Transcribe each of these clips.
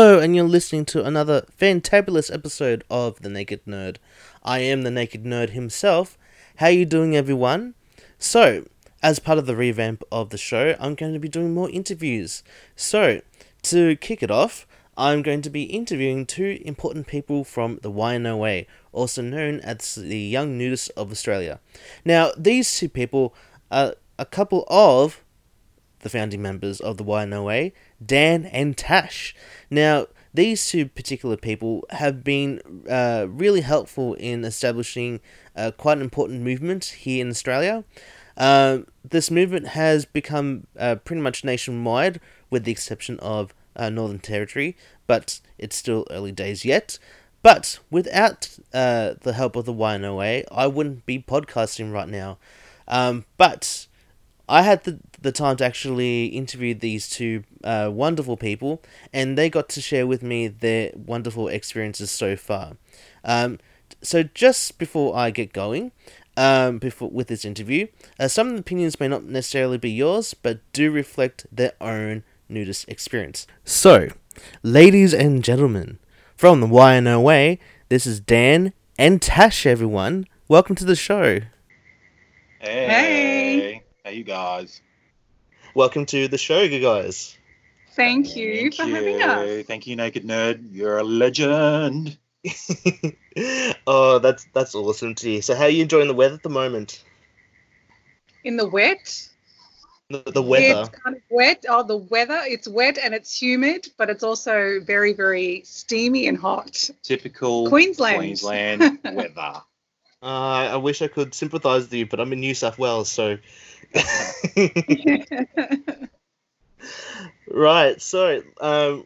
Hello, and you're listening to another fantabulous episode of The Naked Nerd. I am the Naked Nerd himself. How you doing, everyone? So, as part of the revamp of the show, I'm going to be doing more interviews. So, to kick it off, I'm going to be interviewing two important people from the YNOA, also known as the Young Nudists of Australia. Now, these two people are a couple of the founding members of the YNOA, Dan and Tash. Now, these two particular people have been uh, really helpful in establishing uh, quite an important movement here in Australia. Uh, this movement has become uh, pretty much nationwide, with the exception of uh, Northern Territory, but it's still early days yet. But without uh, the help of the YNOA, I wouldn't be podcasting right now. Um, but I had the, the time to actually interview these two uh, wonderful people, and they got to share with me their wonderful experiences so far. Um, so just before I get going, um, before with this interview, uh, some of the opinions may not necessarily be yours, but do reflect their own nudist experience. So, ladies and gentlemen, from the YNOA, this is Dan and Tash. Everyone, welcome to the show. Hey. Hey. Hey, you guys. Welcome to the show, you guys. Thank you Thank for you. having us. Thank you, Naked Nerd. You're a legend. oh, that's that's awesome to hear. So, how are you enjoying the weather at the moment? In the wet. The, the weather. It's kind of wet. Oh, the weather. It's wet and it's humid, but it's also very, very steamy and hot. Typical Queensland. Queensland weather. Uh, I wish I could sympathise with you, but I'm in New South Wales, so. right, so um,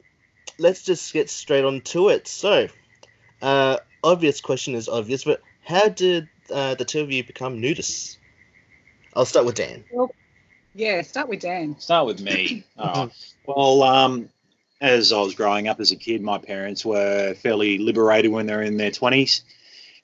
let's just get straight on to it. So, uh, obvious question is obvious, but how did uh, the two of you become nudists? I'll start with Dan. yeah, start with Dan. Start with me. Oh, well, um, as I was growing up as a kid, my parents were fairly liberated when they were in their 20s.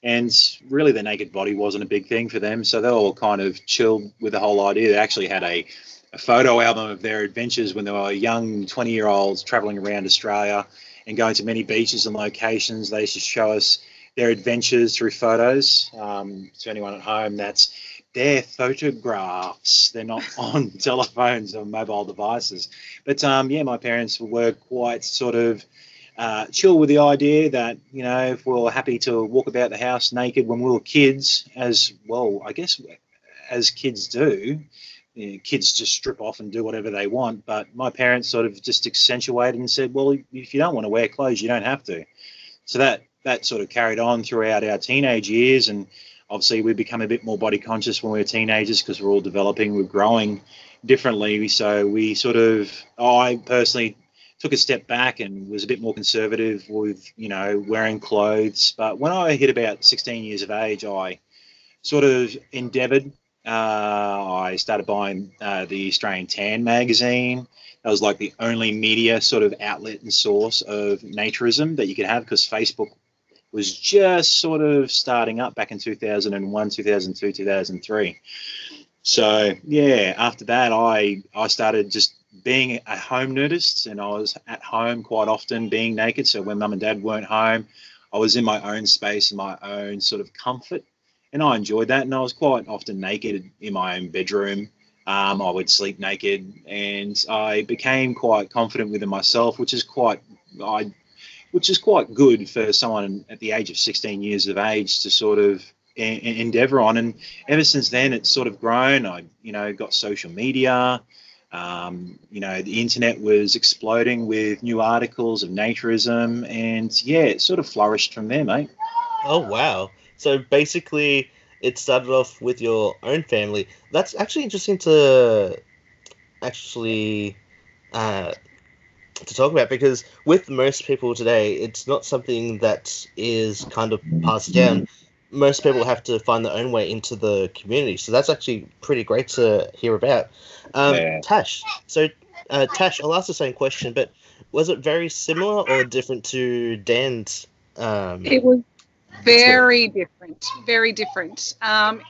And really, the naked body wasn't a big thing for them. So they all kind of chilled with the whole idea. They actually had a, a photo album of their adventures when they were young 20 year olds traveling around Australia and going to many beaches and locations. They used to show us their adventures through photos. Um, to anyone at home, that's their photographs. They're not on telephones or mobile devices. But um, yeah, my parents were quite sort of uh, chill with the idea that you know if we are happy to walk about the house naked when we were kids, as well, I guess as kids do. You know, kids just strip off and do whatever they want. But my parents sort of just accentuated and said, "Well, if you don't want to wear clothes, you don't have to." So that that sort of carried on throughout our teenage years, and obviously we become a bit more body conscious when we were teenagers because we're all developing, we're growing differently. So we sort of, I personally took a step back and was a bit more conservative with, you know, wearing clothes. But when I hit about 16 years of age, I sort of endeavored. Uh, I started buying uh, the Australian Tan magazine. That was like the only media sort of outlet and source of naturism that you could have because Facebook was just sort of starting up back in 2001, 2002, 2003. So yeah, after that, I I started just being a home nudist, and I was at home quite often, being naked. So when mum and dad weren't home, I was in my own space, in my own sort of comfort, and I enjoyed that. And I was quite often naked in my own bedroom. Um, I would sleep naked, and I became quite confident within myself, which is quite I which is quite good for someone at the age of 16 years of age to sort of e- endeavor on. And ever since then, it's sort of grown. I, you know, got social media. Um, you know, the internet was exploding with new articles of naturism, and yeah, it sort of flourished from there, mate. Oh wow! So basically, it started off with your own family. That's actually interesting to actually uh, to talk about because with most people today, it's not something that is kind of passed down. Most people have to find their own way into the community, so that's actually pretty great to hear about. Um, Yeah. Tash, so uh, Tash, I'll ask the same question, but was it very similar or different to Dan's? Um, It was very different. Very different. Um,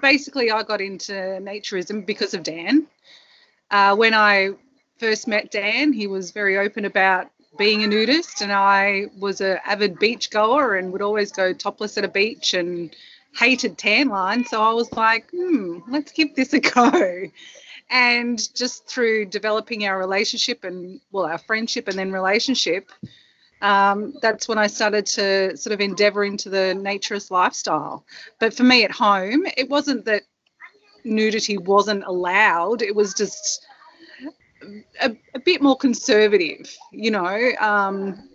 basically, I got into naturism because of Dan. Uh, when I first met Dan, he was very open about being a nudist, and I was an avid beach goer and would always go topless at a beach and hated tan line. So I was like, hmm, let's give this a go. And just through developing our relationship and, well, our friendship and then relationship, um, that's when I started to sort of endeavor into the naturist lifestyle. But for me at home, it wasn't that nudity wasn't allowed, it was just a, a bit more conservative, you know. Um,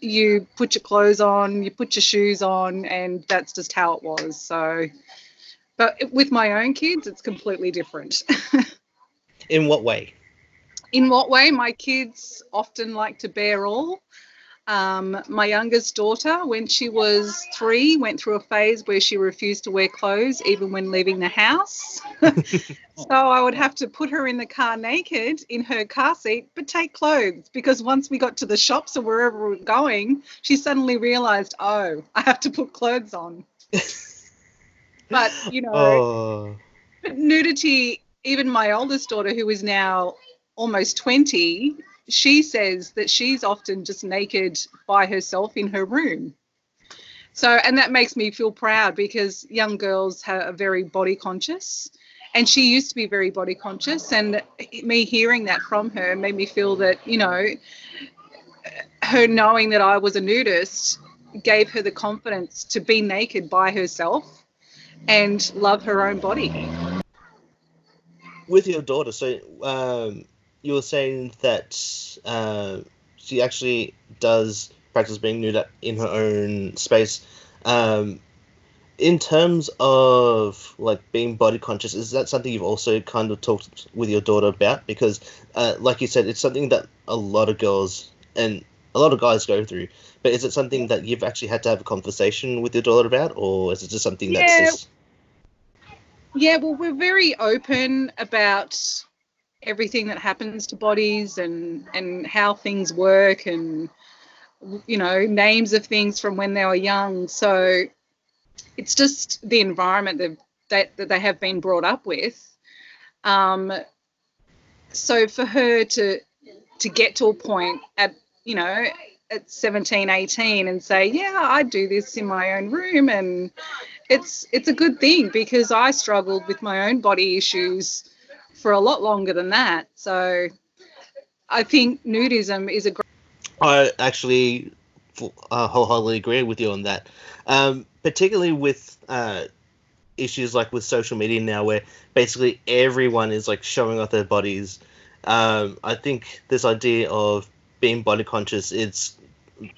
you put your clothes on, you put your shoes on, and that's just how it was. So, but with my own kids, it's completely different. In what way? In what way? My kids often like to bear all. Um, my youngest daughter, when she was three, went through a phase where she refused to wear clothes even when leaving the house. so I would have to put her in the car naked in her car seat, but take clothes because once we got to the shops or wherever we were going, she suddenly realized, oh, I have to put clothes on. but, you know, oh. nudity, even my oldest daughter, who is now almost 20, she says that she's often just naked by herself in her room. So, and that makes me feel proud because young girls are very body conscious. And she used to be very body conscious. And me hearing that from her made me feel that, you know, her knowing that I was a nudist gave her the confidence to be naked by herself and love her own body. With your daughter, so um, you were saying that uh, she actually does practice being nude in her own space. Um, in terms of like being body conscious, is that something you've also kind of talked with your daughter about? Because, uh, like you said, it's something that a lot of girls and a lot of guys go through. But is it something that you've actually had to have a conversation with your daughter about, or is it just something that's yeah. just yeah, well, we're very open about everything that happens to bodies and and how things work and you know names of things from when they were young. So it's just the environment that that, that they have been brought up with. Um, so for her to to get to a point at you know at 17 18 and say yeah i do this in my own room and it's it's a good thing because i struggled with my own body issues for a lot longer than that. So I think nudism is a great. I actually uh, wholeheartedly agree with you on that, um, particularly with uh, issues like with social media now, where basically everyone is like showing off their bodies. Um, I think this idea of being body conscious is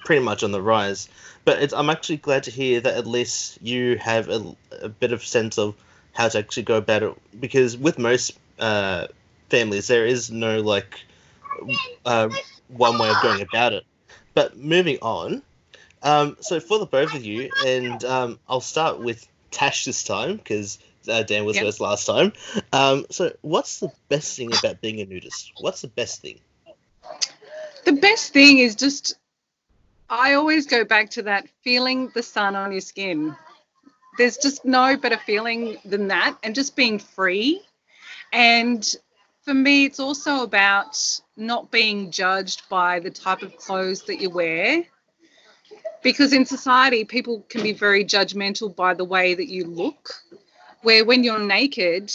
pretty much on the rise. But I'm actually glad to hear that at least you have a, a bit of sense of how to actually go about it. Because with most uh, families. There is no like uh, one way of going about it. But moving on, um, so for the both of you, and um, I'll start with Tash this time because uh, Dan was yep. first last time. Um, so, what's the best thing about being a nudist? What's the best thing? The best thing is just, I always go back to that feeling the sun on your skin. There's just no better feeling than that, and just being free and for me, it's also about not being judged by the type of clothes that you wear. Because in society, people can be very judgmental by the way that you look, where when you're naked,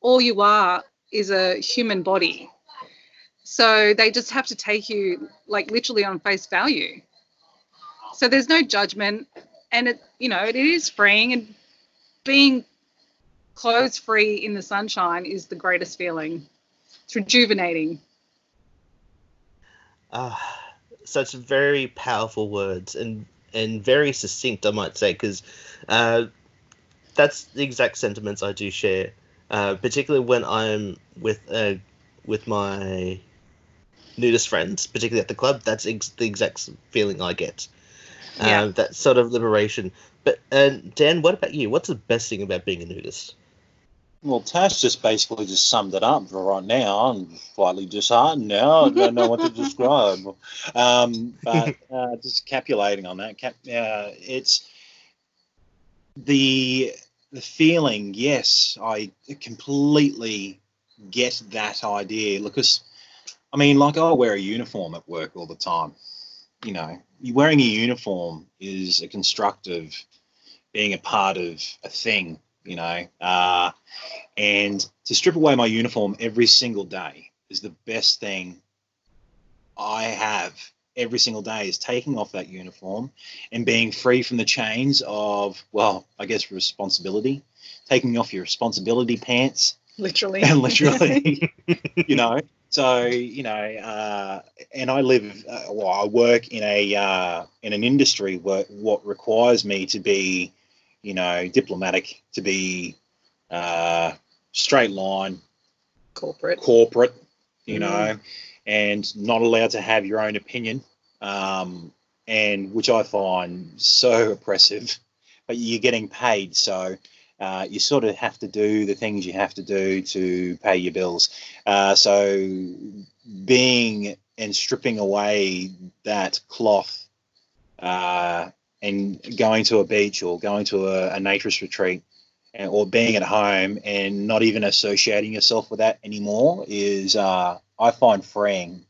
all you are is a human body. So they just have to take you like literally on face value. So there's no judgment. And it, you know, it is freeing and being clothes free in the sunshine is the greatest feeling. It's rejuvenating. Uh, such very powerful words and and very succinct, I might say, because uh, that's the exact sentiments I do share. Uh, particularly when I'm with uh, with my nudist friends, particularly at the club, that's ex- the exact feeling I get. Yeah. Uh, that sort of liberation. But and Dan, what about you? What's the best thing about being a nudist? Well, Tash just basically just summed it up for right now. I'm slightly disheartened now. I don't know what to describe. Um, but uh, just capulating on that, cap, uh, it's the the feeling. Yes, I completely get that idea because I mean, like I wear a uniform at work all the time. You know, wearing a uniform is a constructive being a part of a thing, you know. Uh, and to strip away my uniform every single day is the best thing I have every single day is taking off that uniform and being free from the chains of, well, I guess responsibility, taking off your responsibility pants. Literally. And literally, you know. So you know, uh, and I live, uh, well, I work in a uh, in an industry where what requires me to be, you know, diplomatic, to be uh, straight line, Corporate. corporate, you Mm. know, and not allowed to have your own opinion, um, and which I find so oppressive. But you're getting paid, so uh, you sort of have to do the things you have to do to pay your bills. Uh, so being and stripping away that cloth uh, and going to a beach or going to a, a naturist retreat and, or being at home and not even associating yourself with that anymore is uh, I find freeing.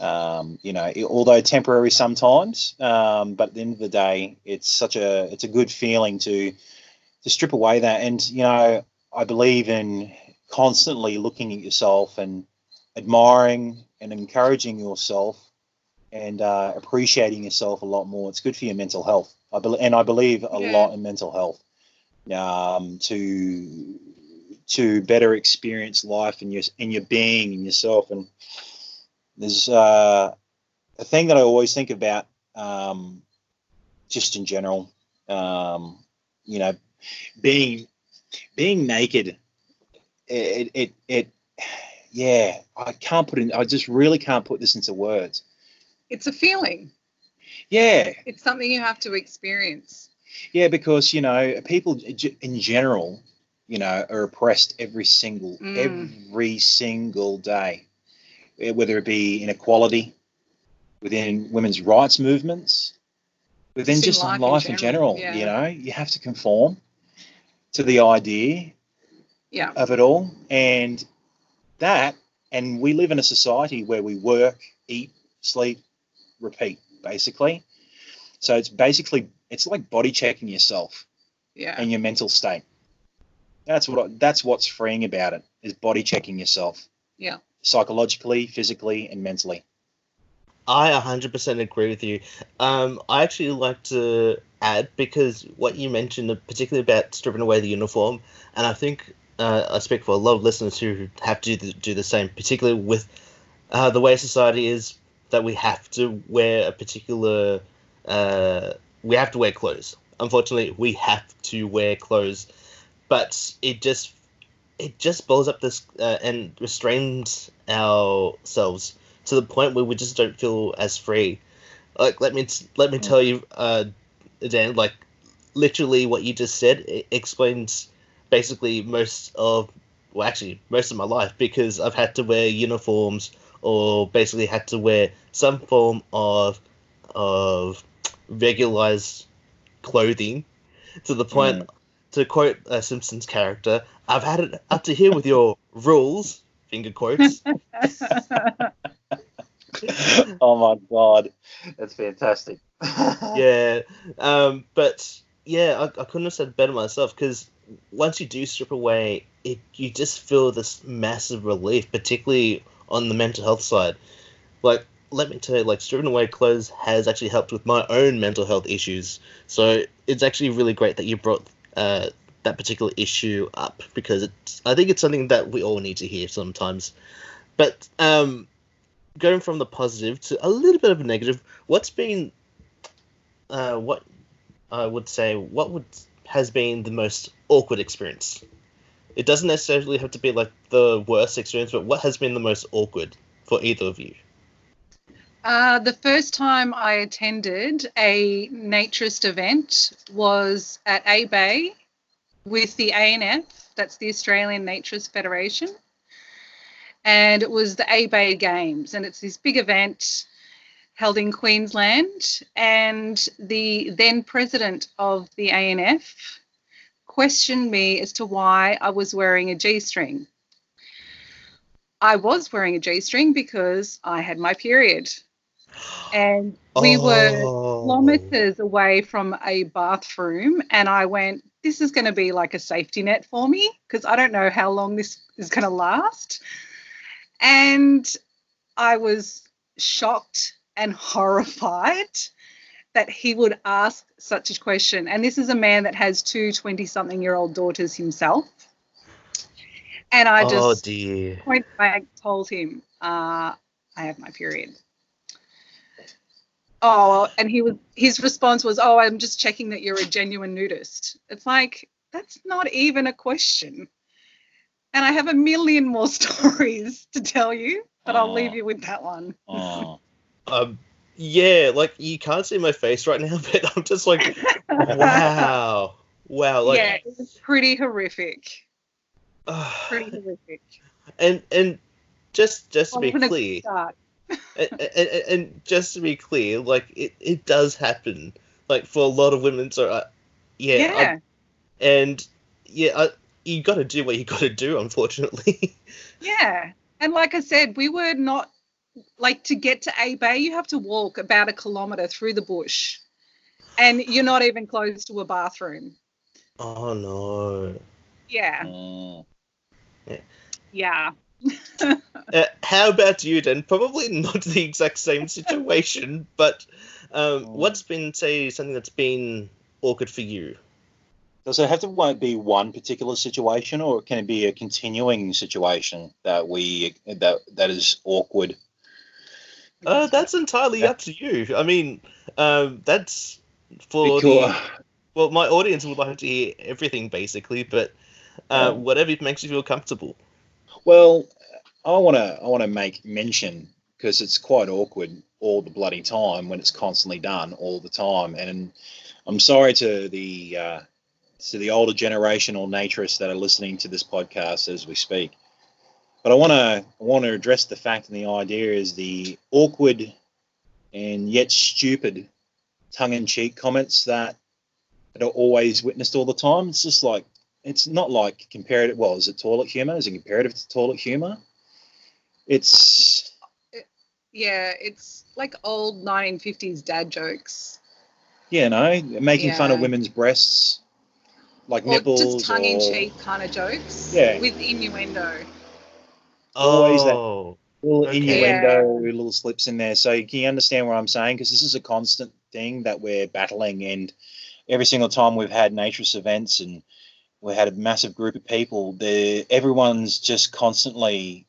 Um, you know, it- although temporary sometimes, um, but at the end of the day, it's such a it's a good feeling to to strip away that. And you know, I believe in constantly looking at yourself and admiring and encouraging yourself and uh, appreciating yourself a lot more. It's good for your mental health. I believe, and I believe a Yeah. lot in mental health um, to to better experience life and your in your being and yourself. And there's uh, a thing that I always think about, um, just in general. Um, you know, being being naked. It, it it yeah. I can't put in. I just really can't put this into words. It's a feeling. Yeah, It's something you have to experience. Yeah, because you know people in general, you know, are oppressed every single Mm. every single day, Eh, whether it be inequality within women's rights movements, within Just in just life life, in in general. general, You know, you have to conform to the idea Yeah. of it all, and that, and we live in a society where we work, eat, sleep, repeat, basically. So it's basically it's like body checking yourself Yeah. and your mental state. That's what that's what's freeing about it is body checking yourself. Yeah. Psychologically, physically, and mentally. I 100% agree with you. Um, I actually like to add because what you mentioned, particularly about stripping away the uniform, and I think uh, I speak for a lot of listeners who have to do the, do the same, particularly with uh, the way society is that we have to wear a particular, uh, we have to wear clothes. Unfortunately, we have to wear clothes, but it just it just blows up this uh, and restrains ourselves to the point where we just don't feel as free. Like let me let me tell you, uh, Dan, like literally what you just said explains basically most of well actually most of my life because I've had to wear uniforms or basically had to wear some form of of regularized clothing to the point to quote a Simpsons character, I've had it up to here with your rules, finger quotes. oh my god, that's fantastic. yeah, um, but yeah, I, I couldn't have said better myself because once you do strip away, it you just feel this massive relief, particularly on the mental health side. Like, let me tell you, like stripping away clothes has actually helped with my own mental health issues. So it's actually really great that you brought uh, that particular issue up because it's I think it's something that we all need to hear sometimes. But um, going from the positive to a little bit of a negative, what's been uh, what I would say what would has been the most awkward experience? It doesn't necessarily have to be like the worst experience, but what has been the most awkward for either of you? Uh, the first time I attended a naturist event was at A Bay with the ANF, that's the Australian Naturist Federation. And it was the A Bay Games, and it's this big event held in Queensland. And the then president of the ANF questioned me as to why I was wearing a G string. I was wearing a G string because I had my period. And we were Oh. kilometers away from a bathroom, and I went, This is going to be like a safety net for me because I don't know how long this is going to last. And I was shocked and horrified that he would ask such a question. And this is a man that has two 20 something year old daughters himself. And I just oh dear. point blank told him, uh, I have my period. Oh, and he was his response was, Oh, I'm just checking that you're a genuine nudist. It's like, that's not even a question. And I have a million more stories to tell you, but I'll leave Oh. you with that one. Oh. Um, yeah, like you can't see my face right now, but I'm just like, wow, wow, like, yeah, it was pretty horrific. ah. Pretty horrific. and and just just to be a good clear, and, and, and just to be clear, like it, it does happen, like for a lot of women. So, uh, yeah, I- yeah. and yeah, I, you got to do what you got to do. Unfortunately, Yeah. And like I said, we were not like to get to A Bay, you have to walk about a kilometer through the bush. And you're not even close to a bathroom. oh no. Yeah. Mm. Yeah. Uh, how about you then? Probably not the exact same situation, but um, Oh. what's been say something that's been awkward for you? Does it have to be one particular situation, or can it be a continuing situation that we that that is awkward? Uh, that's entirely up to you. I mean, um, that's for Because, the well, my audience would like to hear everything basically, but uh, Yeah. whatever makes you feel comfortable. well, I want to I want to make mention because it's quite awkward all the bloody time when it's constantly done all the time, and I'm sorry to the uh, to the older generation or naturists that are listening to this podcast as we speak. But I want to I want to address the fact and the idea is the awkward and yet stupid tongue-in-cheek comments that that are always witnessed all the time. It's just like it's not like comparative. Well, is it toilet humor? Is it comparative to toilet humor? It's Yeah. It's like old 1950s dad jokes. you know making fun of women's breasts, like Or nipples, just tongue in or cheek kind of jokes. Yeah. With innuendo. Always that- Oh, little Okay. innuendo, little slips in there. So can you understand what I'm saying? Because this is a constant thing that we're battling, and every single time we've had naturist events and we had a massive group of people, there everyone's just constantly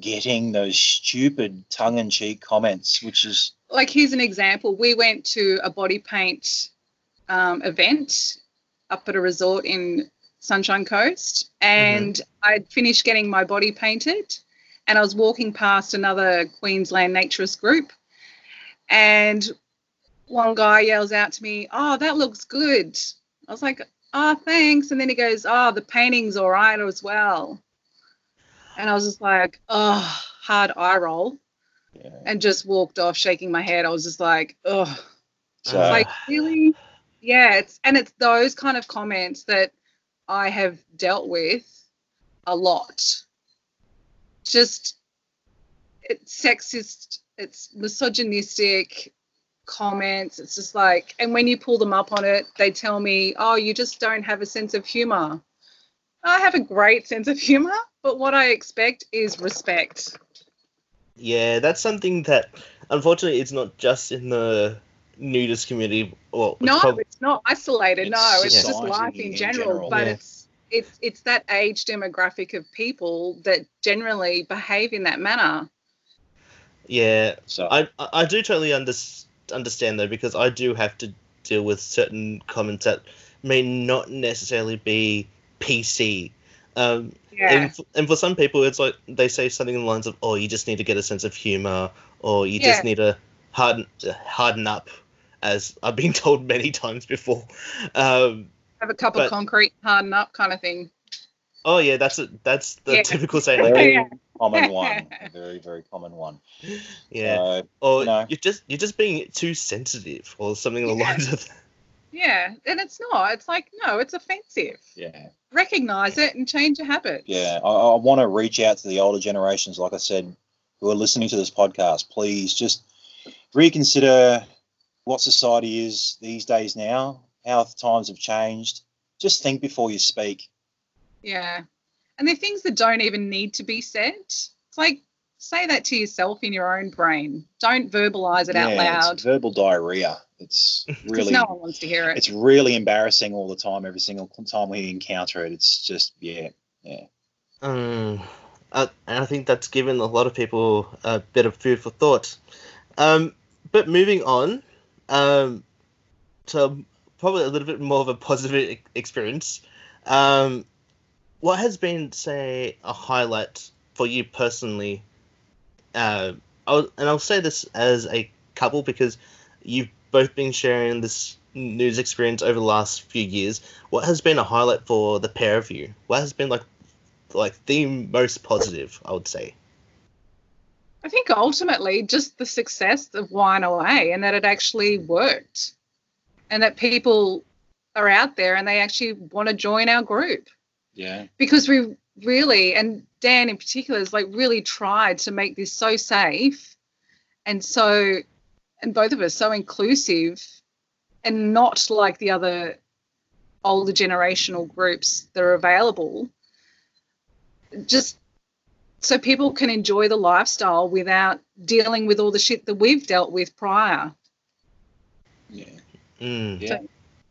getting those stupid tongue-in-cheek comments, which is like here's an example we went to a body paint um, event up at a resort in sunshine coast and i'd finished getting my body painted and i was walking past another queensland naturist group and one guy yells out to me oh that looks good i was like oh thanks and then he goes oh the painting's all right as well and i was just like oh hard eye roll yeah. and just walked off shaking my head. I was just like, oh, So like really? Yeah, it's and it's those kind of comments that I have dealt with a lot. Just it's sexist, it's misogynistic comments. It's just like, and when you pull them up on it, they tell me, oh, you just don't have a sense of humor. I have a great sense of humor, but what I expect is respect. yeah, that's something that unfortunately it's not just in the nudist community. Well, it's No, prob- it's not isolated. It's no, it's just life in in general. general. But Yeah. it's it's it's that age demographic of people that generally behave in that manner. yeah, so I I I do totally under, understand though because I do have to deal with certain comments that may not necessarily be PC. Um, Yeah. and, f- and for some people, it's like they say something in the lines of, "Oh, you just need to get a sense of humor, or you Yeah. just need to harden uh, harden up," as I've been told many times before. Um, Have a cup but- of concrete, harden up kind of thing. oh yeah, that's a, that's the Yeah. typical saying. Like, very common one, a very very common one. yeah, So, or no. you're just you're just being too sensitive, or something along the Yeah. lines of that. Yeah, and it's not. It's like no, it's offensive. Yeah. Recognize it and change your habits. Yeah, I, I want to reach out to the older generations, like I said, who are listening to this podcast. Please just reconsider what society is these days now, how times have changed. Just think before you speak. Yeah. And they're things that don't even need to be said. It's like say that to yourself in your own brain. Don't verbalize it out loud. It's verbal diarrhea. It's Because really, no one wants to hear it. it's really embarrassing all the time. Every single time we encounter it, it's just yeah, yeah. Um, uh, and I think that's given a lot of people a bit of food for thought. Um, but moving on um, to probably a little bit more of a positive experience. Um, what has been, say, a highlight for you personally? Uh, I'll, and I'll say this as a couple because you've both been sharing this news experience over the last few years. What has been a highlight for the pair of you? What has been like like the most positive, I would say. I think ultimately just the success of YNOA and that it actually worked and that people are out there and they actually want to join our group Yeah, because we really, and Dan in particular, has like really tried to make this so safe and so, and both of us so inclusive and not like the other older generational groups that are available. Just so people can enjoy the lifestyle without dealing with all the shit that we've dealt with prior. yeah. Mm. Yeah.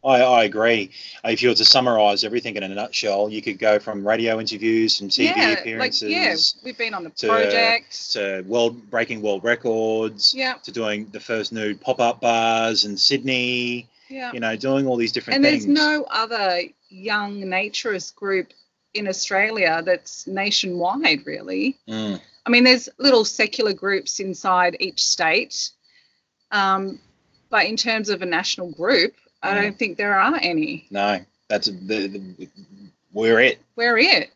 I, I agree. If you were to summarize everything in a nutshell, you could go from radio interviews and TV yeah, like appearances yeah, we've been on the to- project. to world breaking world records Yeah, to doing the first nude pop-up bars in Sydney, yeah. you know, doing all these different and things. there's no other young naturist group in Australia that's nationwide, really. Mm, I mean, there's little secular groups inside each state, um, but in terms of a national group, I Mm. don't think there are any. no, that's the, the we're it, We're it.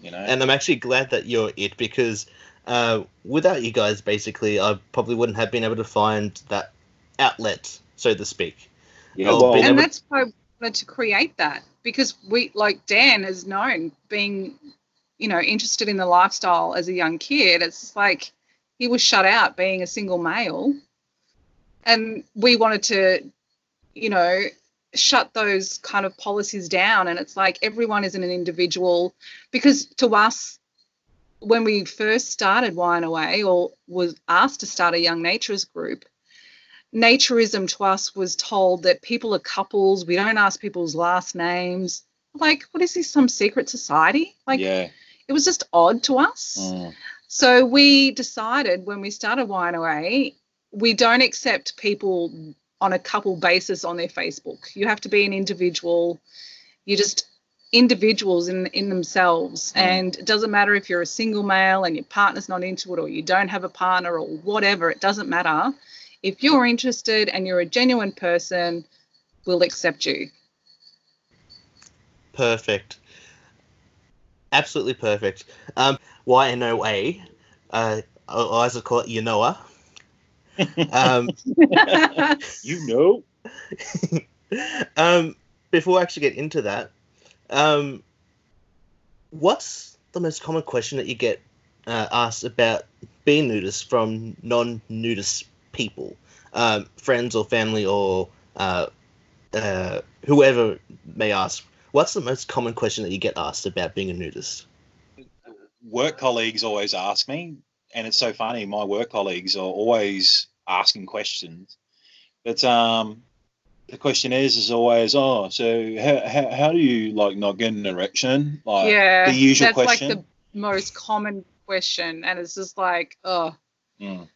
you know. And I'm actually glad that you're it because uh, without you guys, basically, I probably wouldn't have been able to find that outlet, so to speak. yeah, well, and able- that's why I wanted to create that because we, like Dan, has known being, you know, interested in the lifestyle as a young kid. It's like he was shut out being a single male, and we wanted to, you know, shut those kind of policies down. And it's like everyone is an individual because to us. When we first started YNOA, or was asked to start a young naturist group, naturism to us was told that people are couples. We don't ask people's last names. Like, what is this? Some secret society? Like, yeah, it was just odd to us. mm, So we decided when we started YNOA, we don't accept people on a couple basis on their Facebook. You have to be an individual. You just individuals in in themselves Mm. and it doesn't matter if you're a single male and your partner's not into it or you don't have a partner or whatever it doesn't matter if you're interested and you're a genuine person we'll accept you Perfect. Absolutely perfect. Um, YNOA, uh, I call it, Yanoa. Um, you know, um, before I actually get into that, um, what's the most common question that you get uh, asked about being nudist from non-nudist people, um, friends or family or uh, uh, whoever may ask? What's the most common question that you get asked about being a nudist? work colleagues always ask me, and it's so funny. My work colleagues are always asking questions, but um, the question is, is always, oh, so how, how, how do you like not get an erection? Like yeah the usual that's question. like the most common question and it's just like oh Mm,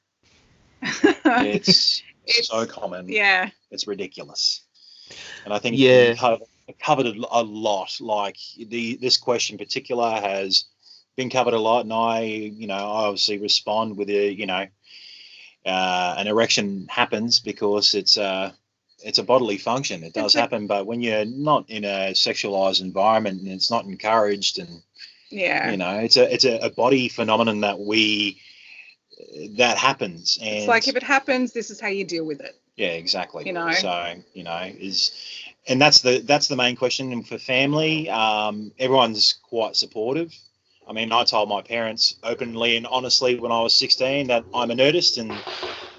it's, It's- so common. yeah it's ridiculous. And I think Yeah. covered, covered a lot. Like the this question in particular has been covered a lot, and I, you know, I obviously respond with a, you know, uh, an erection happens because it's a it's a bodily function. It does happen, but when you're not in a sexualized environment and it's not encouraged, and yeah you know, it's a it's a, a body phenomenon that we that happens. And it's like if it happens this is how you deal with it Yeah, exactly. You know. so you know is, and that's the that's the main question And for family. Um, everyone's quite supportive. I mean, I told my parents openly and honestly when I was 16 that I'm a nudist, and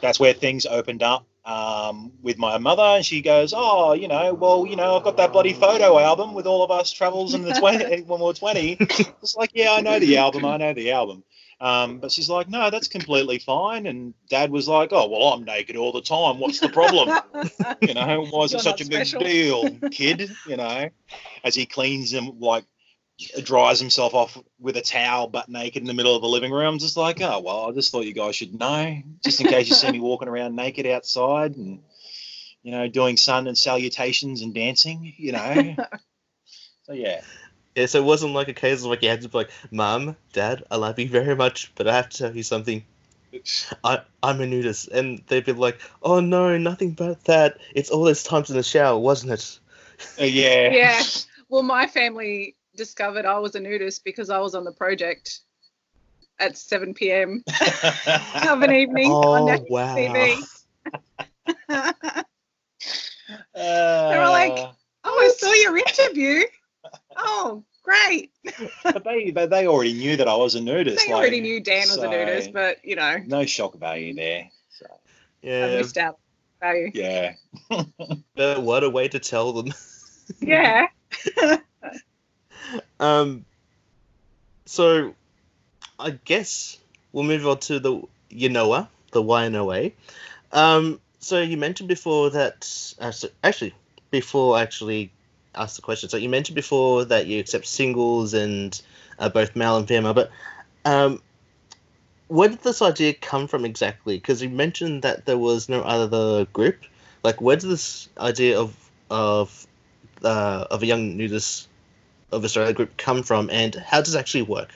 that's where things opened up um, with my mother. And she goes, "Oh, you know, well, you know, I've got that bloody photo album with all of us travels in the 20 when we were 20." It's like, yeah, I know the album. I know the album. Um, but she's like, no, that's completely fine. And dad was like, oh, well, I'm naked all the time. What's the problem? you know, why is You're it such a big deal, kid? You know, as he cleans him, like, dries himself off with a towel, butt naked in the middle of the living room. Just like, oh, well, I just thought you guys should know, just in case you see me walking around naked outside and, you know, doing sun and salutations and dancing, you know. so, yeah. Yeah, so it wasn't like a case of like you had to be like, Mum, Dad, I love you very much, but I have to tell you something. I I'm a nudist, and they'd be like, "Oh no, nothing but that. It's all those times in the shower, wasn't it?" Uh, yeah. yeah. Well, my family discovered I was a nudist because I was on the project at 7 p.m. of an evening on Oh national wow! TV. they were like, uh. oh, I saw your interview. Oh, great. but they, but they already knew that I was a nudist. They like, already knew Dan was so- a nudist, but you know, No shock value there. So, I Yeah, missed out. Value. yeah. but what a way to tell them. Yeah. Um, so I guess we'll move on to the Yanoa, the YNOA. Um, so you mentioned before that, uh, so actually, before I actually asked the question, so you mentioned before that you accept singles and uh, both male and female, but um, where did this idea come from exactly? Because you mentioned that there was no other group. Like, where did this idea of of uh, of a young nudist of Australia group come from, and how does it actually work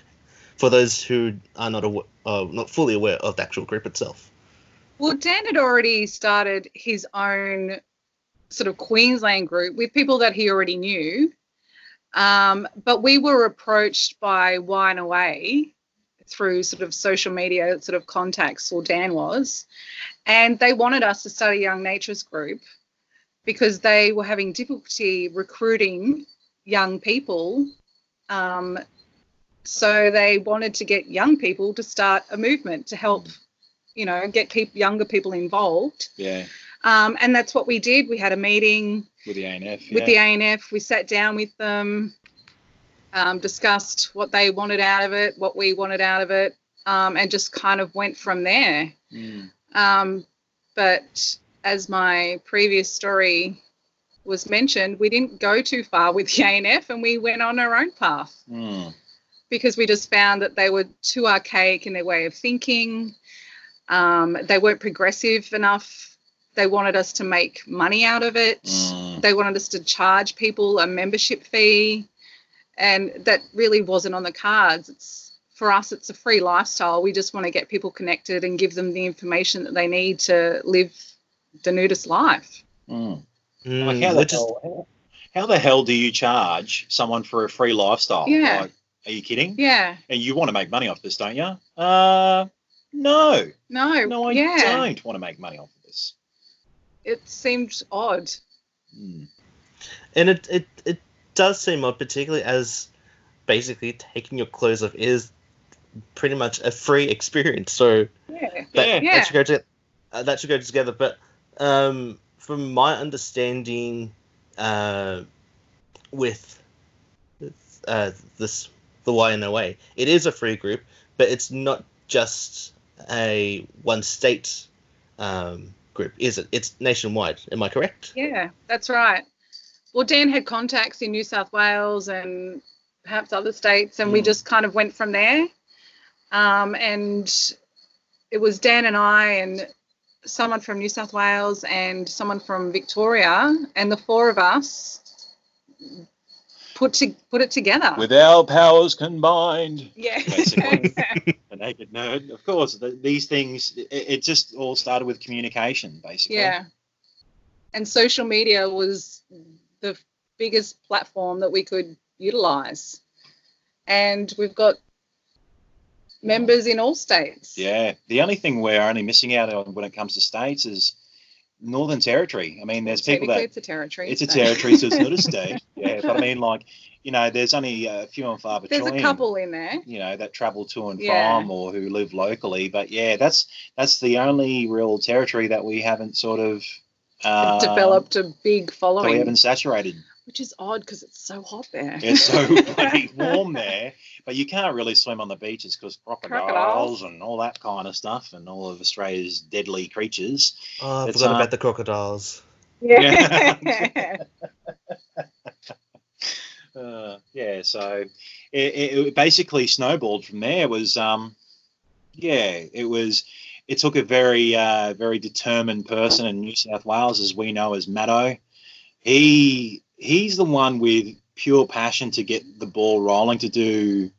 for those who are not awa- uh, not fully aware of the actual group itself? Well, Dan had already started his own sort of Queensland group with people that he already knew. Um, but we were approached by YNOA through sort of social media sort of contacts, or Dan was, and they wanted us to start a young naturist group because they were having difficulty recruiting young people. Um, so they wanted to get young people to start a movement to help, you know, get people, younger people involved. Yeah. Um, and that's what we did. We had a meeting With the ANF. with yeah. the ANF. We sat down with them, um, discussed what they wanted out of it, what we wanted out of it, um, and just kind of went from there. Mm. Um, but as my previous story was mentioned, we didn't go too far with the ANF and we went on our own path Mm. because we just found that they were too archaic in their way of thinking. Um, they weren't progressive enough. They wanted us to make money out of it. Mm. They wanted us to charge people a membership fee. And that really wasn't on the cards. It's for us, it's a free lifestyle. We just want to get people connected and give them the information that they need to live the nudist life. Mm. Mm, Like how the which is hell, how the hell do you charge someone for a free lifestyle? Yeah. Like, are you kidding? Yeah. And you want to make money off this, don't you? Uh, no. No. No, I yeah. don't want to make money off of this. It seems odd. Mm. and it, it it does seem odd, particularly as basically taking your clothes off is pretty much a free experience. So Yeah. that, Yeah. Yeah. that should go to, uh, that should go together. But um, from my understanding, uh, with uh, this the YNOA, it is a free group, but it's not just a one state um, group, is it? It's nationwide. Am I correct? Yeah, that's right. Well, Dan had contacts in New South Wales and perhaps other states, and we Mm. just kind of went from there. Um, and it was Dan and I and someone from New South Wales and someone from Victoria, and the four of us put to put it together. With our powers combined, yeah. Basically. a naked nerd. Of course, th these things. It, it just all started with communication, basically. yeah. And social media was the biggest platform that we could utilize. And we've got members in all states. Yeah. The only thing we're only missing out on when it comes to states is Northern Territory. I mean, there's people that it's a territory. it's a territory, so it's not a state. Yeah, but I mean, like, you know, there's only a few and far between. There's a couple in there. You know, that travel to and Yeah. from, or who live locally. But yeah, that's that's the only real territory that we haven't sort of uh, developed a big that we haven't saturated. Which is odd because it's so hot there. It's so bloody warm there, but you can't really swim on the beaches because crocodiles, Crocodiles. and all that kind of stuff, and all of Australia's deadly creatures. Oh, I It's, forgot uh, about the crocodiles. yeah. Uh, yeah, so it, it, it basically snowballed from there. Was um, yeah, it was. It took a very uh, very determined person in New South Wales, as we know as Maddo. He he's the one with pure passion to get the ball rolling, to do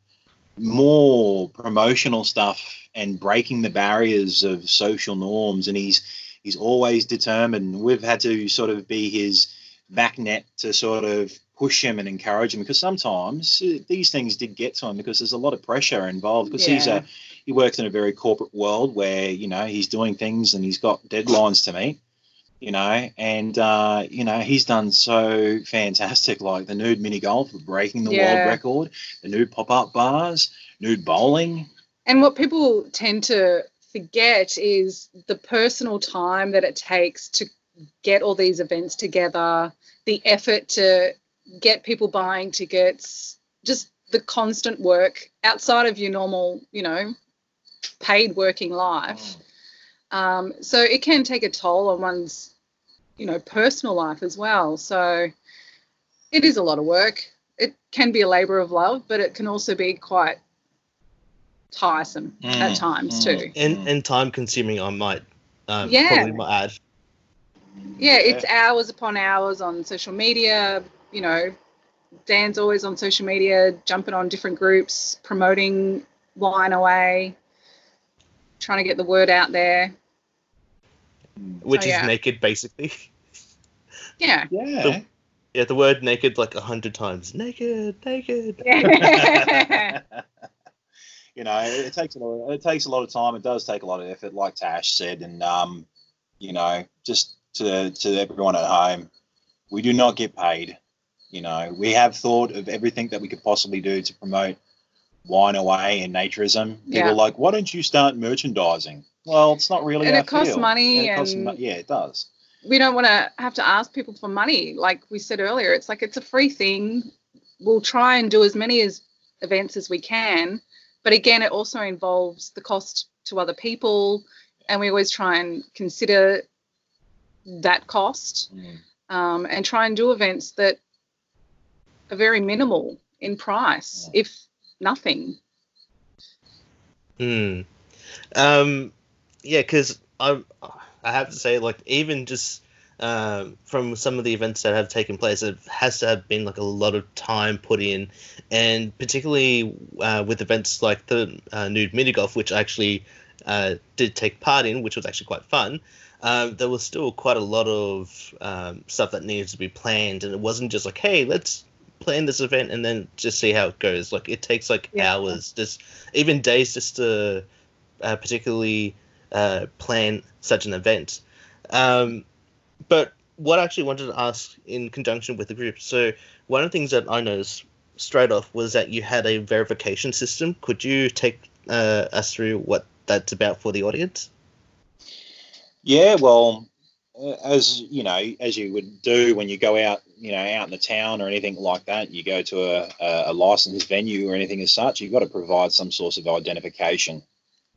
more promotional stuff and breaking the barriers of social norms. And he's he's always determined. We've had to sort of be his back net to sort of push him and encourage him because sometimes uh, these things did get to him because there's a lot of pressure involved because he's a he works in a very corporate world where you know he's doing things and he's got deadlines to meet you know and uh you know he's done so fantastic like the nude mini golf breaking the Yeah. world record the nude pop-up bars nude bowling And what people tend to forget is the personal time that it takes to get all these events together, the effort to get people buying tickets, just the constant work outside of your normal, you know, paid working life. Um, so it can take a toll on one's, you know, personal life as well. So it is a lot of work. It can be a labor of love, but it can also be quite tiresome at Mm, times mm. too. And and time consuming, I might. Um, Yeah. Probably might add. Yeah, it's hours upon hours on social media. You know, Dan's always on social media, jumping on different groups, promoting YNOA, trying to get the word out there. Which Oh, yeah. is naked, basically. Yeah. yeah Yeah, the word naked like a hundred times. Naked, naked. Yeah. you know, it, it takes a lot. It takes a lot of time. It does take a lot of effort, like Tash said, and um, you know, just to to everyone at home, we do not get paid. You know, we have thought of everything that we could possibly do to promote YNOA and naturism. People Yeah. are like, why don't you start merchandising? Well, it's not really. And it costs field. money it costs and- mo- yeah, it does. we don't want to have to ask people for money. Like we said earlier, it's like it's a free thing. We'll try and do as many as events as we can, but again, it also involves the cost to other people, and we always try and consider that cost Mm. um, and try and do events that are very minimal in price, Yeah. if nothing. Hmm. Um, yeah, because I I have to say, like, even just um, from some of the events that have taken place, it has to have been like a lot of time put in, and particularly uh, with events like the uh, nude mini golf, which I actually uh, did take part in, which was actually quite fun. Um, there was still quite a lot of um, stuff that needed to be planned, and it wasn't just like, hey, let's plan this event and then just see how it goes. Like, it takes like Yeah. hours, just even days, just to uh, particularly uh, plan such an event. Um, but what I actually wanted to ask in conjunction with the group, so one of the things that I noticed straight off was that you had a verification system. Could you take uh, us through what that's about for the audience? Yeah, well, as you know, as you would do when you go out, you know, out in the town or anything like that, you go to a, a, licensed venue or anything as such, you've got to provide some source of identification.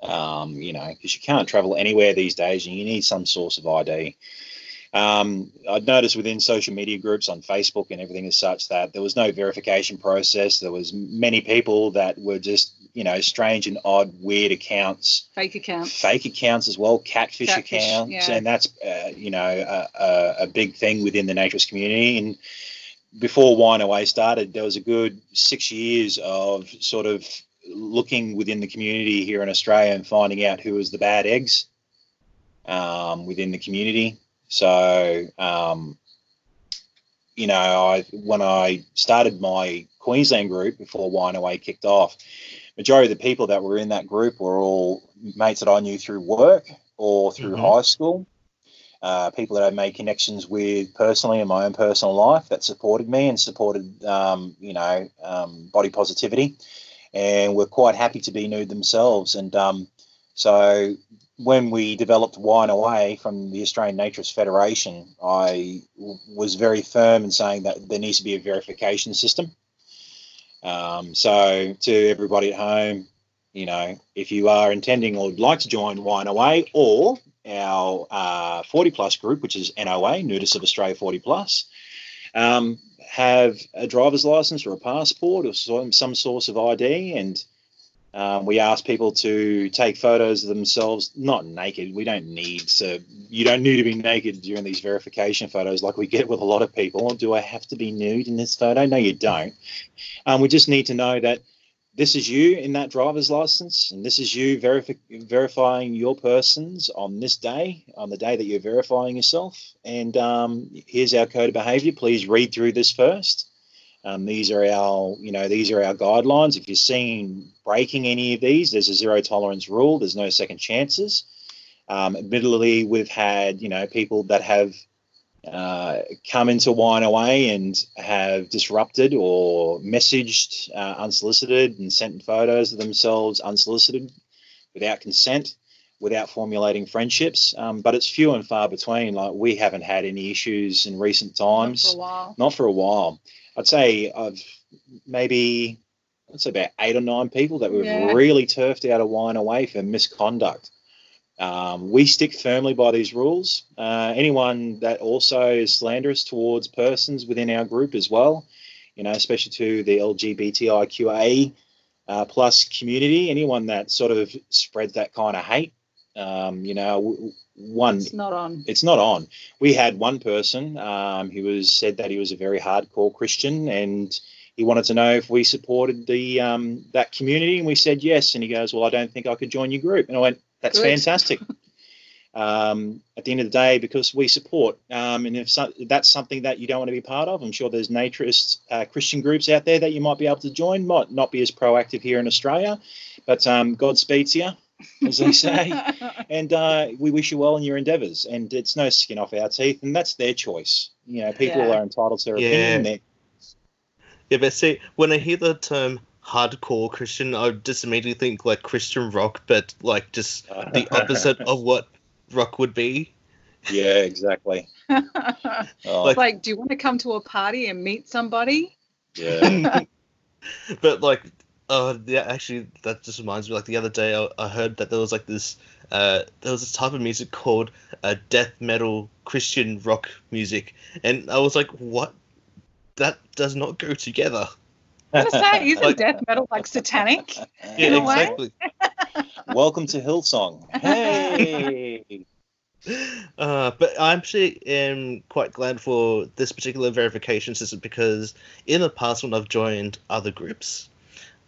Um, you know, because you can't travel anywhere these days, and you need some source of ID. Um, I'd noticed within social media groups on Facebook and everything as such that there was no verification process. There was many people that were just, you know, strange and odd, weird accounts Fake accounts. fake accounts as well, catfish, Catfish, accounts, yeah. and that's uh, you know a, a, a big thing within the naturist community. And before YNOA started, there was a good six years of sort of looking within the community here in Australia and finding out who was the bad eggs um, within the community. So um, you know, I when I started my Queensland group before YNOA kicked off, majority of the people that were in that group were all mates that I knew through work or through Mhm. high school. uh, people that I've made connections with personally in my own personal life that supported me and supported, um, you know, um, body positivity, and were quite happy to be nude themselves. And um, so when we developed YNOA from the Australian Naturist Federation, I w- was very firm in saying that there needs to be a verification system. Um, so to everybody at home, you know, if you are intending or would like to join YNOA or our uh, 40 plus group, which is NOA, Nudists of Australia 40 plus, um, have a driver's license or a passport or some, some source of ID. And um, we ask people to take photos of themselves, not naked. We don't need to, you don't need to be naked during these verification photos like we get with a lot of people. Do I have to be nude in this photo? No, you don't. Um, we just need to know that this is you in that driver's license, and this is you verifi- verifying your persons on this day, on the day that you're verifying yourself. And um, here's our code of behaviour. Please read through this first. Um, these are our, you know, these are our guidelines. If you're seen breaking any of these, there's a zero tolerance rule. There's no second chances. Um, admittedly, we've had, you know, people that have uh, come into YNOA and have disrupted or messaged uh, unsolicited and sent photos of themselves unsolicited without consent, without formulating friendships. Um, but it's few and far between. Like we haven't had any issues in recent times. Not For a while. Not for a while. I'd say I've maybe say about eight or nine people that we've Yeah. really turfed out of YNOA for misconduct. Um, we stick firmly by these rules. Uh, anyone that also is slanderous towards persons within our group as well, you know, especially to the LGBTIQA uh, plus community, anyone that sort of spreads that kind of hate, um, you know, w- one It's not on. it's not on. We had one person um, who was said that he was a very hardcore Christian and he wanted to know if we supported the um, that community, and we said yes. And he goes, "Well, I don't think I could join your group." And I went, "That's Good. fantastic." um, at the end of the day, because we support, um, and if so, that's something that you don't want to be part of, I'm sure there's naturist uh, Christian groups out there that you might be able to join. Might not be as proactive here in Australia, but um, Godspeed to you, as they say and uh, we wish you well in your endeavours. And it's no skin off our teeth, and that's their choice. You know, people Yeah. are entitled to their Yeah. opinion. They're- Yeah, but see, when I hear the term hardcore Christian, I just immediately think like Christian rock, but like just the opposite of what rock would be. yeah, exactly. Oh, It's like, do you want to come to a party and meet somebody? yeah. but like, uh, yeah, actually, that just reminds me. Like the other day, I, I heard that there was like this, uh, there was this type of music called uh, death metal Christian rock music, and I was like, what? That does not go together. I was gonna say, isn't Like- death metal like satanic? Yeah, In a way. exactly. Welcome to Hillsong. Hey. Uh, but I actually am quite glad for this particular verification system because in the past when I've joined other groups,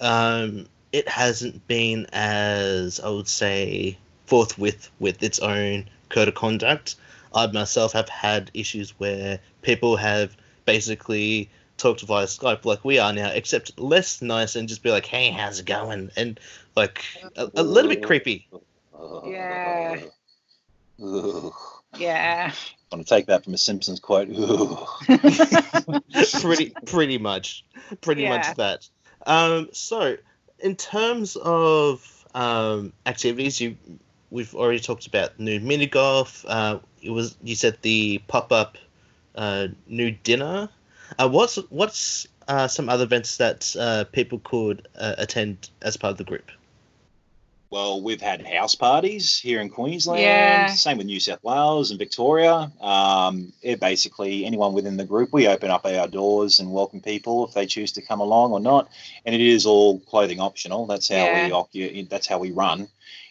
um, it hasn't been as I would say forthwith with its own code of conduct. I myself have had issues where people have basically talked via Skype like we are now, except less nice and just be like, "Hey, how's it going?" and like a, a little bit creepy. Yeah. Ugh. Yeah. I'm going to take that from a Simpsons quote. Pretty pretty much pretty Yeah. much that um so in terms of um activities you we've already talked about new mini golf uh it was you said the pop-up uh new dinner. Uh what's what's uh some other events that uh people could uh, attend as part of the group Well, we've had house parties here in Queensland. Yeah. Same with New South Wales and Victoria. Um, it basically anyone within the group, we open up our doors and welcome people if they choose to come along or not. And it is all clothing optional. That's how Yeah. we That's how we run.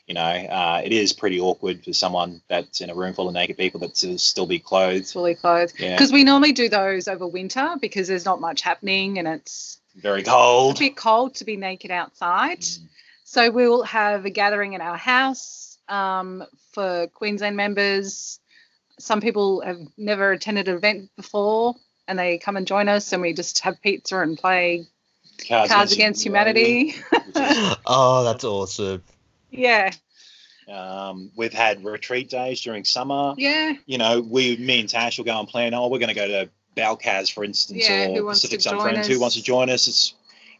You know, uh, it is pretty awkward for someone that's in a room full of naked people that to still be clothed. Fully clothed. Yeah, Because we normally do those over winter because there's not much happening and it's very cold. It's a bit cold to be naked outside. Mm. So we'll have a gathering at our house um, for Queensland members. Some people have never attended an event before and they come and join us and we just have pizza and play Cards Against Humanity. which is- oh that's awesome yeah. Um, we've had retreat days during summer. Yeah. You know, we, me and Tash will go and plan. Oh, we're going to go to Balcaz, for instance, Yeah, who or wants Pacific to Sun join Friends. Who wants to join us? It's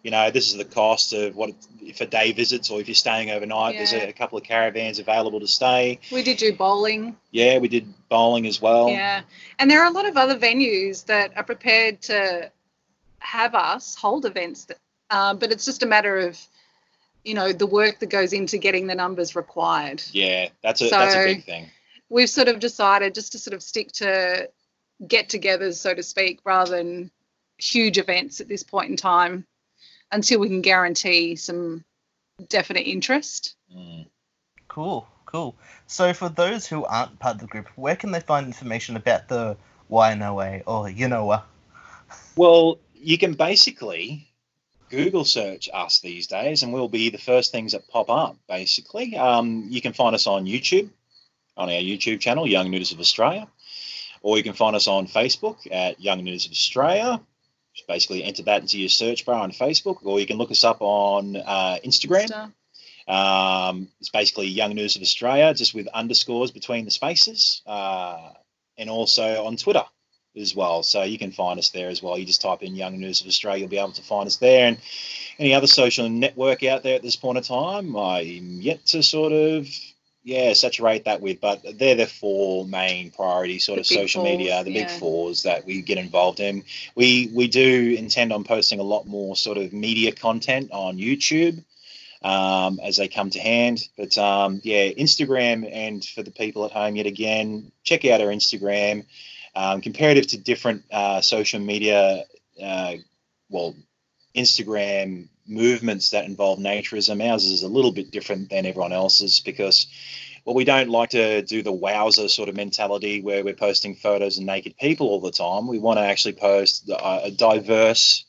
you know, this is the cost of what if a day visits or if you're staying overnight. There's a, a couple of caravans available to stay. We did do bowling. Yeah, we did bowling as well. Yeah. And there are a lot of other venues that are prepared to have us hold events, that, uh, but it's just a matter of, you know, the work that goes into getting the numbers required. Yeah, that's a that's a big thing. We've sort of decided just to sort of stick to get togethers, so to speak, rather than huge events at this point in time until we can guarantee some definite interest. Mm. Cool, cool. So for those who aren't part of the group, where can they find information about the YNOA or Yanoa? Well, you can basically Google search us these days, and we'll be the first things that pop up. Basically, um, you can find us on YouTube, on our YouTube channel, Young Nudists of Australia, or you can find us on Facebook at Young Nudists of Australia. Just basically enter that into your search bar on Facebook, or you can look us up on uh, Instagram. So, Um, it's basically Young Nudists of Australia, just with underscores between the spaces, uh, and also on Twitter as well. So you can find us there as well. You just type in Young Nudists of Australia, you'll be able to find us there. And any other social network out there at this point in time, I'm yet to sort of yeah saturate that with, but they're the four main priority sort The of social media, fours, the big fours that we get involved in. We we do intend on posting a lot more sort of media content on YouTube um, as they come to hand. But um, yeah, Instagram, and for the people at home, yet again, check out our Instagram. Um, comparative to different uh, social media, uh, well, Instagram movements that involve naturism, ours is a little bit different than everyone else's because. Well, we don't like to do the wowzer sort of mentality where we're posting photos of naked people all the time. We want to actually post a, a diverse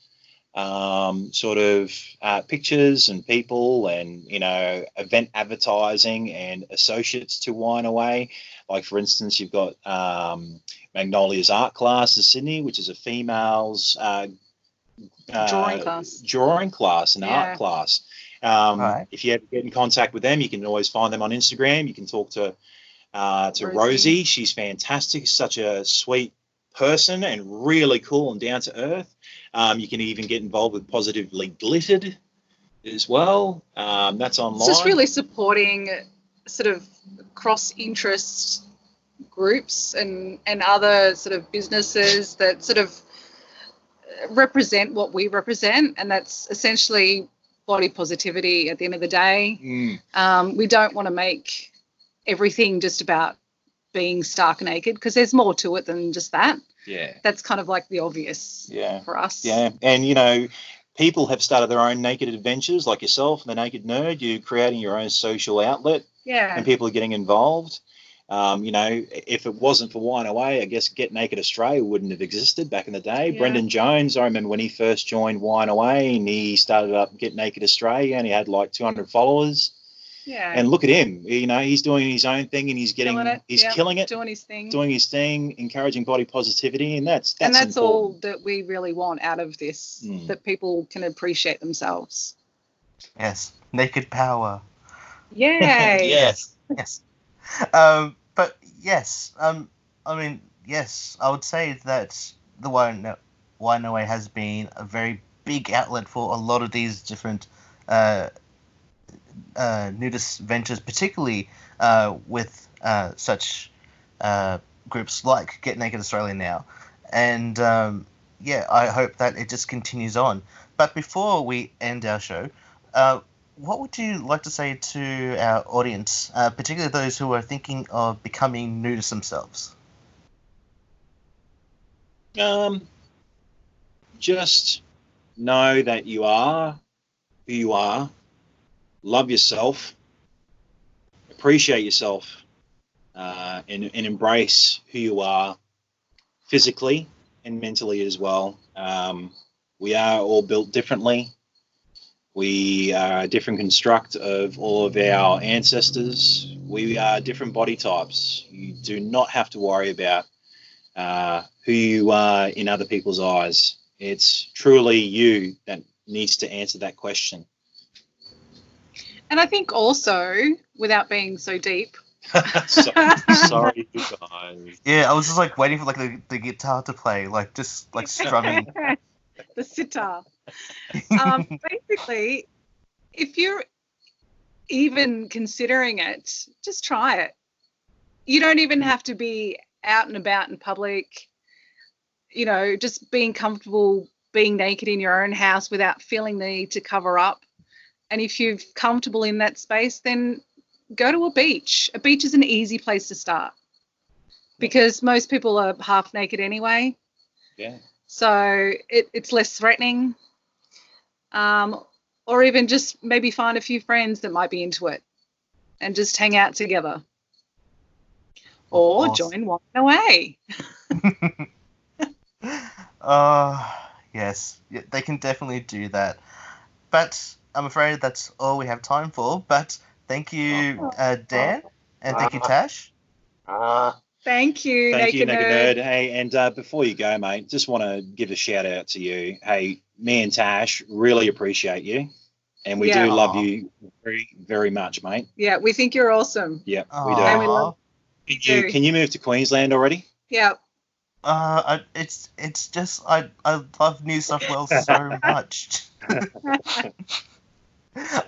um, sort of uh, pictures and people and you know event advertising and associates to YNOA like for instance you've got um, magnolia's art class in sydney which is a females uh, Drawing uh, class. drawing class and Yeah. art class um, Right. if you ever get in contact with them you can always find them on instagram you can talk to uh, to Rosie. rosie she's fantastic such a sweet person and really cool and down to earth um, you can even get involved with Positively Glittered as well. Um, that's online. It's just really supporting sort of cross interest groups and and other sort of businesses that sort of represent what we represent, and that's essentially body positivity. At the end of the day, Mm, um, we don't want to make everything just about being stark naked because there's more to it than just that. yeah, That's kind of like the obvious yeah, for us. yeah. And you know, people have started their own naked adventures, like yourself, the Naked Nerd. You're creating your own social outlet, Yeah. and people are getting involved. Um, you know, if it wasn't for YNOA, I guess Get Naked Australia wouldn't have existed back in the day. Yeah. Brendan Jones, I remember when he first joined YNOA and he started up Get Naked Australia and he had like 200 followers. Yeah. And look at him, you know, he's doing his own thing and he's getting, Killing it, he's yeah. killing it, doing his thing. doing his thing, encouraging body positivity, and that's that's and that's all that we really want out of this Mm. that people can appreciate themselves Yes, naked power. yay yes, yes. Um, but yes, um, I mean, yes, I would say that the Wino- YNOA has been a very big outlet for a lot of these different uh, uh, nudist ventures, particularly uh, with uh, such uh, groups like Get Naked Australia now. And um, yeah, I hope that it just continues on. But before we end our show, uh, what would you like to say to our audience, uh, particularly those who are thinking of becoming nudists themselves? Um, just know that you are who you are. Love yourself. Appreciate yourself, uh, and, and embrace who you are, physically and mentally as well. Um, we are all built differently. We are a different construct of all of our ancestors. We are different body types. You do not have to worry about uh, who you are in other people's eyes. It's truly you that needs to answer that question. And I think also, without being so deep, so, sorry, guys. Yeah, I was just like waiting for like the, the guitar to play, like just like strumming. the sitar. Um, basically, if you're even considering it, just try it. You don't even have to be out and about in public. You know, just being comfortable being naked in your own house without feeling the need to cover up. And if you're comfortable in that space, then go to a beach. A beach is an easy place to start because most people are half naked anyway. Yeah. So it, it's less threatening. Um, or even just maybe find a few friends that might be into it and just hang out together. Or Awesome. join Wine Away. uh, yes, yeah, they can definitely do that. But I'm afraid that's all we have time for. But thank you, uh, Dan, and thank you, Tash. Ah. Thank you, Thank Naked, you, Naked Nerd. Nerd. Hey, and uh, before you go, mate, just want to give a shout out to you. Hey, me and Tash really appreciate you, and we Yeah. do love you very, very much, mate. Yeah, we think you're awesome. Yeah, we do. And we love- Can you, can you move to Queensland already? Yeah. Uh, I, it's it's just I I love New South Wales so much. I,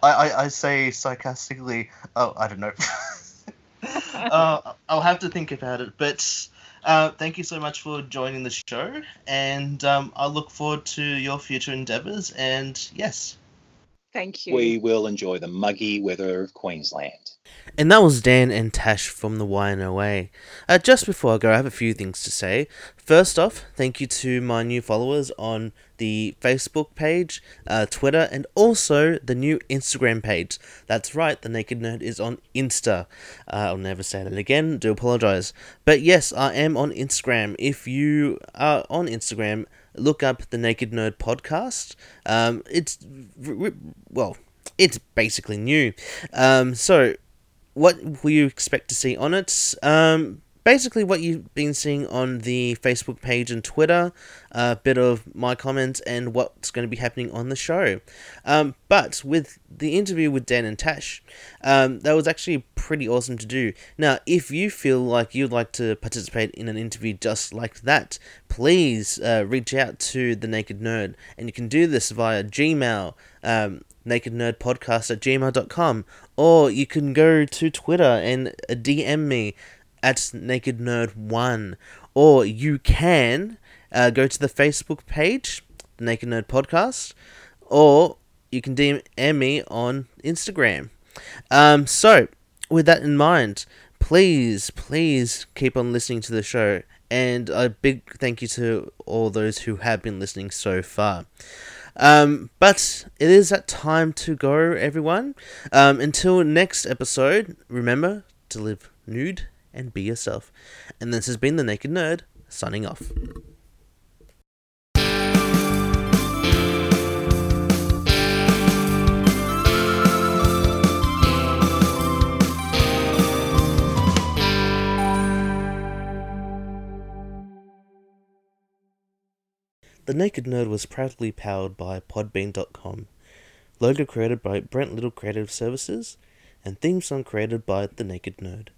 I I say sarcastically. Oh, I don't know. uh, I'll have to think about it. But uh, thank you so much for joining the show, and um, I look forward to your future endeavours. And yes, Thank you. We will enjoy the muggy weather of Queensland. And that was Dan and Tash from the YNOA. Uh, just before I go, I have a few things to say. First off, thank you to my new followers on the Facebook page, uh, Twitter, and also the new Instagram page. That's right, the Naked Nerd is on Insta. Uh, I'll never say that again, do apologize. But yes, I am on Instagram. If you are on Instagram, look up the Naked Nerd podcast. Um, it's, well, it's basically new. Um, so what will you expect to see on it? Um, basically, what you've been seeing on the Facebook page and Twitter, a bit of my comments, and what's going to be happening on the show. Um, but with the interview with Dan and Tash, um, that was actually pretty awesome to do. Now, if you feel like you'd like to participate in an interview just like that, please uh, reach out to the Naked Nerd, and you can do this via Gmail. Um, nakednerdpodcast at gmail.com or you can go to twitter and uh, dm me at Naked Nerd One, or you can uh, go to the facebook page the naked nerd podcast or you can dm me on instagram. Um, so with that in mind please please keep on listening to the show. And a big thank you to all those who have been listening so far. Um, but it is that time to go, everyone. Um, until next episode, remember to live nude and be yourself. And this has been The Naked Nerd, signing off. The Naked Nerd was proudly powered by Podbean.com. Logo created by Brent Little Creative Services, and theme song created by The Naked Nerd.